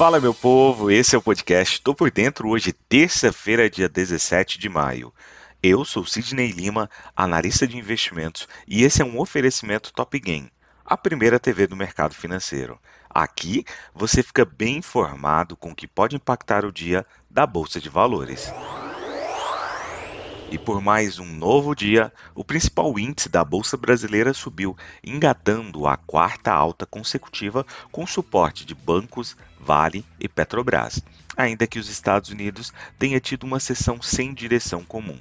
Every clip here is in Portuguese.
Fala, meu povo, esse é o podcast Tô Por Dentro, hoje, terça-feira, dia 17 de maio. Eu sou Sidney Lima, analista de investimentos, e esse é um oferecimento Top Game, a primeira TV do mercado financeiro. Aqui você fica bem informado com o que pode impactar o dia da Bolsa de Valores. E por mais um novo dia, o principal índice da Bolsa Brasileira subiu, engatando a quarta alta consecutiva com suporte de bancos, Vale e Petrobras, ainda que os Estados Unidos tenha tido uma sessão sem direção comum.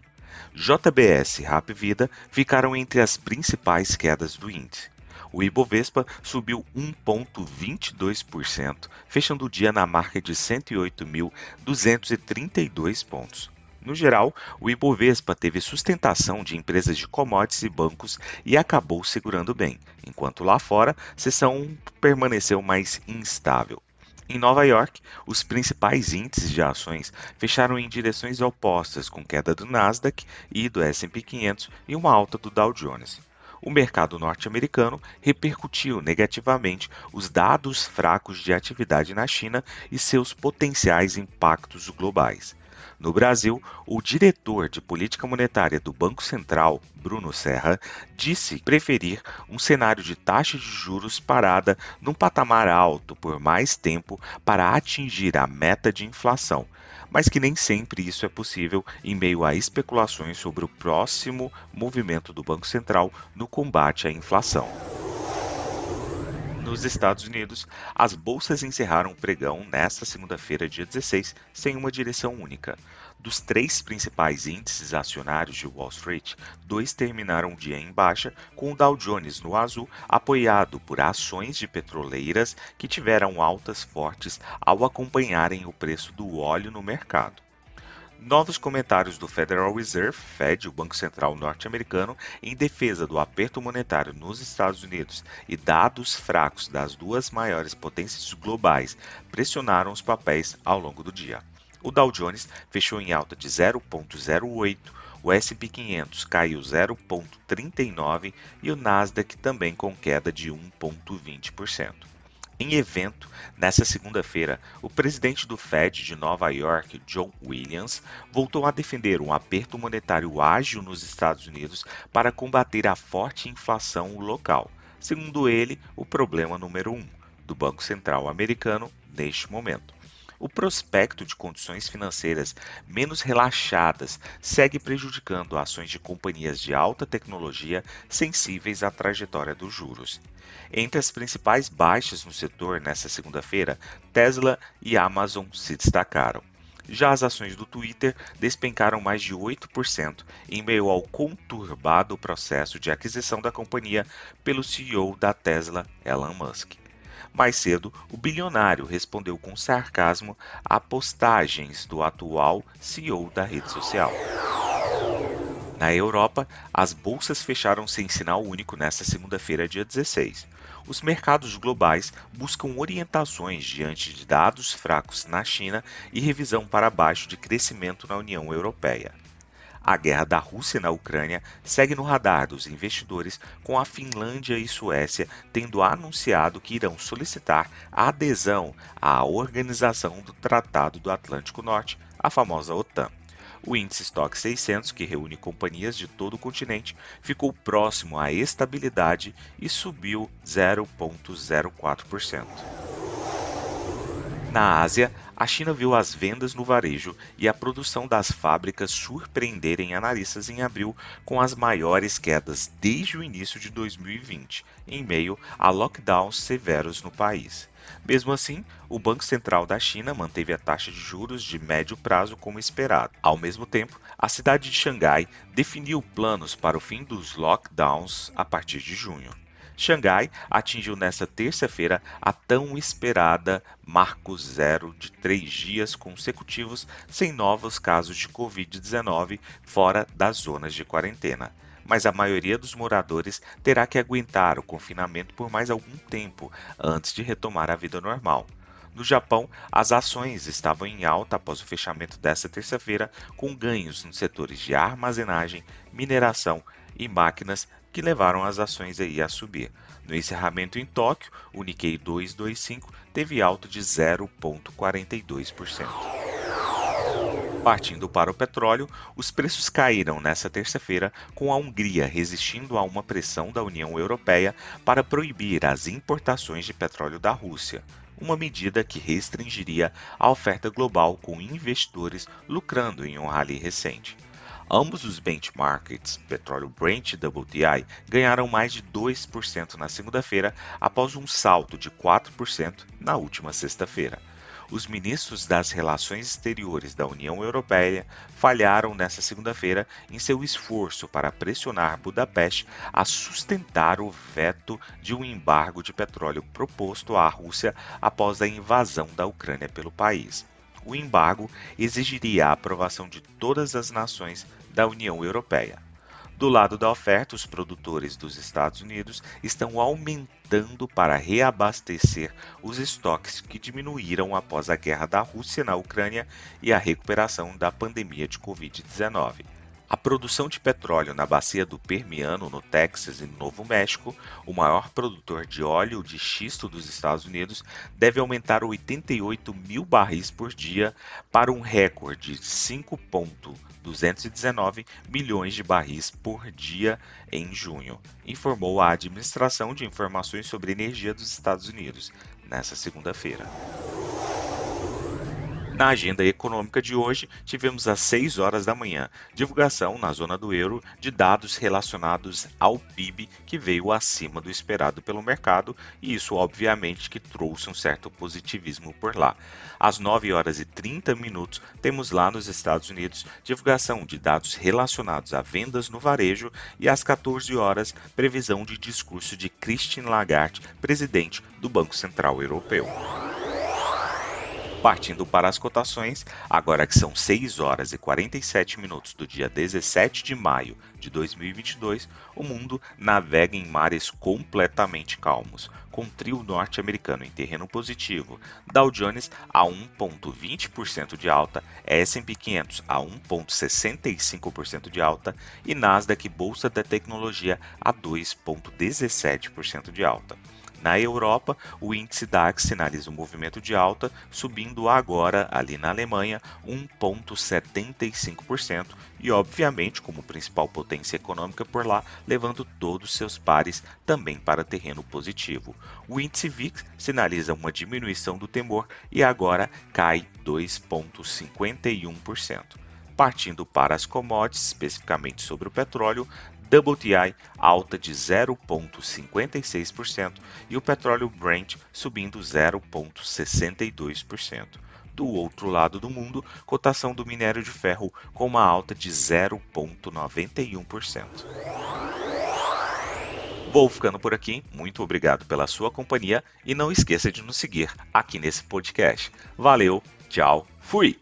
JBS e Rap Vida ficaram entre as principais quedas do índice. O Ibovespa subiu 1,22%, fechando o dia na marca de 108.232 pontos. No geral, o Ibovespa teve sustentação de empresas de commodities e bancos e acabou segurando bem, enquanto lá fora, sessão permaneceu mais instável. Em Nova York, os principais índices de ações fecharam em direções opostas, com queda do Nasdaq e do S&P 500 e uma alta do Dow Jones. O mercado norte-americano repercutiu negativamente os dados fracos de atividade na China e seus potenciais impactos globais. No Brasil, o diretor de política monetária do Banco Central, Bruno Serra, disse preferir um cenário de taxa de juros parada num patamar alto por mais tempo para atingir a meta de inflação, mas que nem sempre isso é possível em meio a especulações sobre o próximo movimento do Banco Central no combate à inflação. Nos Estados Unidos, as bolsas encerraram o pregão nesta segunda-feira, dia 16, sem uma direção única. Dos três principais índices acionários de Wall Street, dois terminaram o dia em baixa, com o Dow Jones no azul, apoiado por ações de petroleiras que tiveram altas fortes ao acompanharem o preço do óleo no mercado. Novos comentários do Federal Reserve, Fed, o Banco Central norte-americano, em defesa do aperto monetário nos Estados Unidos e dados fracos das duas maiores potências globais pressionaram os papéis ao longo do dia. O Dow Jones fechou em alta de 0,08, o S&P 500 caiu 0,39 e o Nasdaq também com queda de 1,20%. Em evento, nesta segunda-feira, o presidente do Fed de Nova York, John Williams, voltou a defender um aperto monetário ágil nos Estados Unidos para combater a forte inflação local. Segundo ele, o problema número um do Banco Central americano neste momento. O prospecto de condições financeiras menos relaxadas segue prejudicando ações de companhias de alta tecnologia sensíveis à trajetória dos juros. Entre as principais baixas no setor nesta segunda-feira, Tesla e Amazon se destacaram. Já as ações do Twitter despencaram mais de 8% em meio ao conturbado processo de aquisição da companhia pelo CEO da Tesla, Elon Musk. Mais cedo, o bilionário respondeu com sarcasmo a postagens do atual CEO da rede social. Na Europa, as bolsas fecharam sem sinal único nesta segunda-feira, dia 16. Os mercados globais buscam orientações diante de dados fracos na China e revisão para baixo de crescimento na União Europeia. A guerra da Rússia na Ucrânia segue no radar dos investidores, com a Finlândia e Suécia tendo anunciado que irão solicitar a adesão à Organização do Tratado do Atlântico Norte, a famosa OTAN. O índice Stock 600, que reúne companhias de todo o continente, ficou próximo à estabilidade e subiu 0,04%. Na Ásia, a China viu as vendas no varejo e a produção das fábricas surpreenderem analistas em abril com as maiores quedas desde o início de 2020, em meio a lockdowns severos no país. Mesmo assim, o Banco Central da China manteve a taxa de juros de médio prazo como esperado. Ao mesmo tempo, a cidade de Xangai definiu planos para o fim dos lockdowns a partir de junho. Xangai atingiu nesta terça-feira a tão esperada marco zero de três dias consecutivos sem novos casos de Covid-19 fora das zonas de quarentena. Mas a maioria dos moradores terá que aguentar o confinamento por mais algum tempo antes de retomar a vida normal. No Japão, as ações estavam em alta após o fechamento desta terça-feira, com ganhos nos setores de armazenagem, mineração e máquinas que levaram as ações aí a subir. No encerramento em Tóquio, o Nikkei 225 teve alta de 0,42%. Partindo para o petróleo, os preços caíram nesta terça-feira, com a Hungria resistindo a uma pressão da União Europeia para proibir as importações de petróleo da Rússia, uma medida que restringiria a oferta global, com investidores lucrando em um rally recente. Ambos os benchmarks, petróleo Brent e WTI, ganharam mais de 2% na segunda-feira, após um salto de 4% na última sexta-feira. Os ministros das Relações Exteriores da União Europeia falharam nesta segunda-feira em seu esforço para pressionar Budapeste a sustentar o veto de um embargo de petróleo proposto à Rússia após a invasão da Ucrânia pelo país. O embargo exigiria a aprovação de todas as nações da União Europeia. Do lado da oferta, os produtores dos Estados Unidos estão aumentando para reabastecer os estoques que diminuíram após a guerra da Rússia na Ucrânia e a recuperação da pandemia de Covid-19. A produção de petróleo na bacia do Permiano, no Texas e no Novo México, o maior produtor de óleo de xisto dos Estados Unidos, deve aumentar 88 mil barris por dia para um recorde de 5,219 milhões de barris por dia em junho, informou a Administração de Informações sobre Energia dos Estados Unidos nesta segunda-feira. Na agenda econômica de hoje, tivemos às 6 horas da manhã divulgação na zona do euro de dados relacionados ao PIB que veio acima do esperado pelo mercado e isso obviamente que trouxe um certo positivismo por lá. Às 9 horas e 30 minutos, temos lá nos Estados Unidos divulgação de dados relacionados a vendas no varejo e às 14 horas previsão de discurso de Christine Lagarde, presidente do Banco Central Europeu. Partindo para as cotações, agora que são 6 horas e 47 minutos do dia 17 de maio de 2022, o mundo navega em mares completamente calmos, com trio norte-americano em terreno positivo, Dow Jones a 1,20% de alta, S&P 500 a 1,65% de alta e Nasdaq Bolsa da Tecnologia a 2,17% de alta. Na Europa, o índice DAX sinaliza um movimento de alta, subindo agora, ali na Alemanha, 1,75% e, obviamente, como principal potência econômica por lá, levando todos seus pares também para terreno positivo. O índice VIX sinaliza uma diminuição do temor e agora cai 2,51%. Partindo para as commodities, especificamente sobre o petróleo, WTI alta de 0,56% e o petróleo Brent subindo 0,62%. Do outro lado do mundo, cotação do minério de ferro com uma alta de 0,91%. Vou ficando por aqui, muito obrigado pela sua companhia e não esqueça de nos seguir aqui nesse podcast. Valeu, tchau, fui!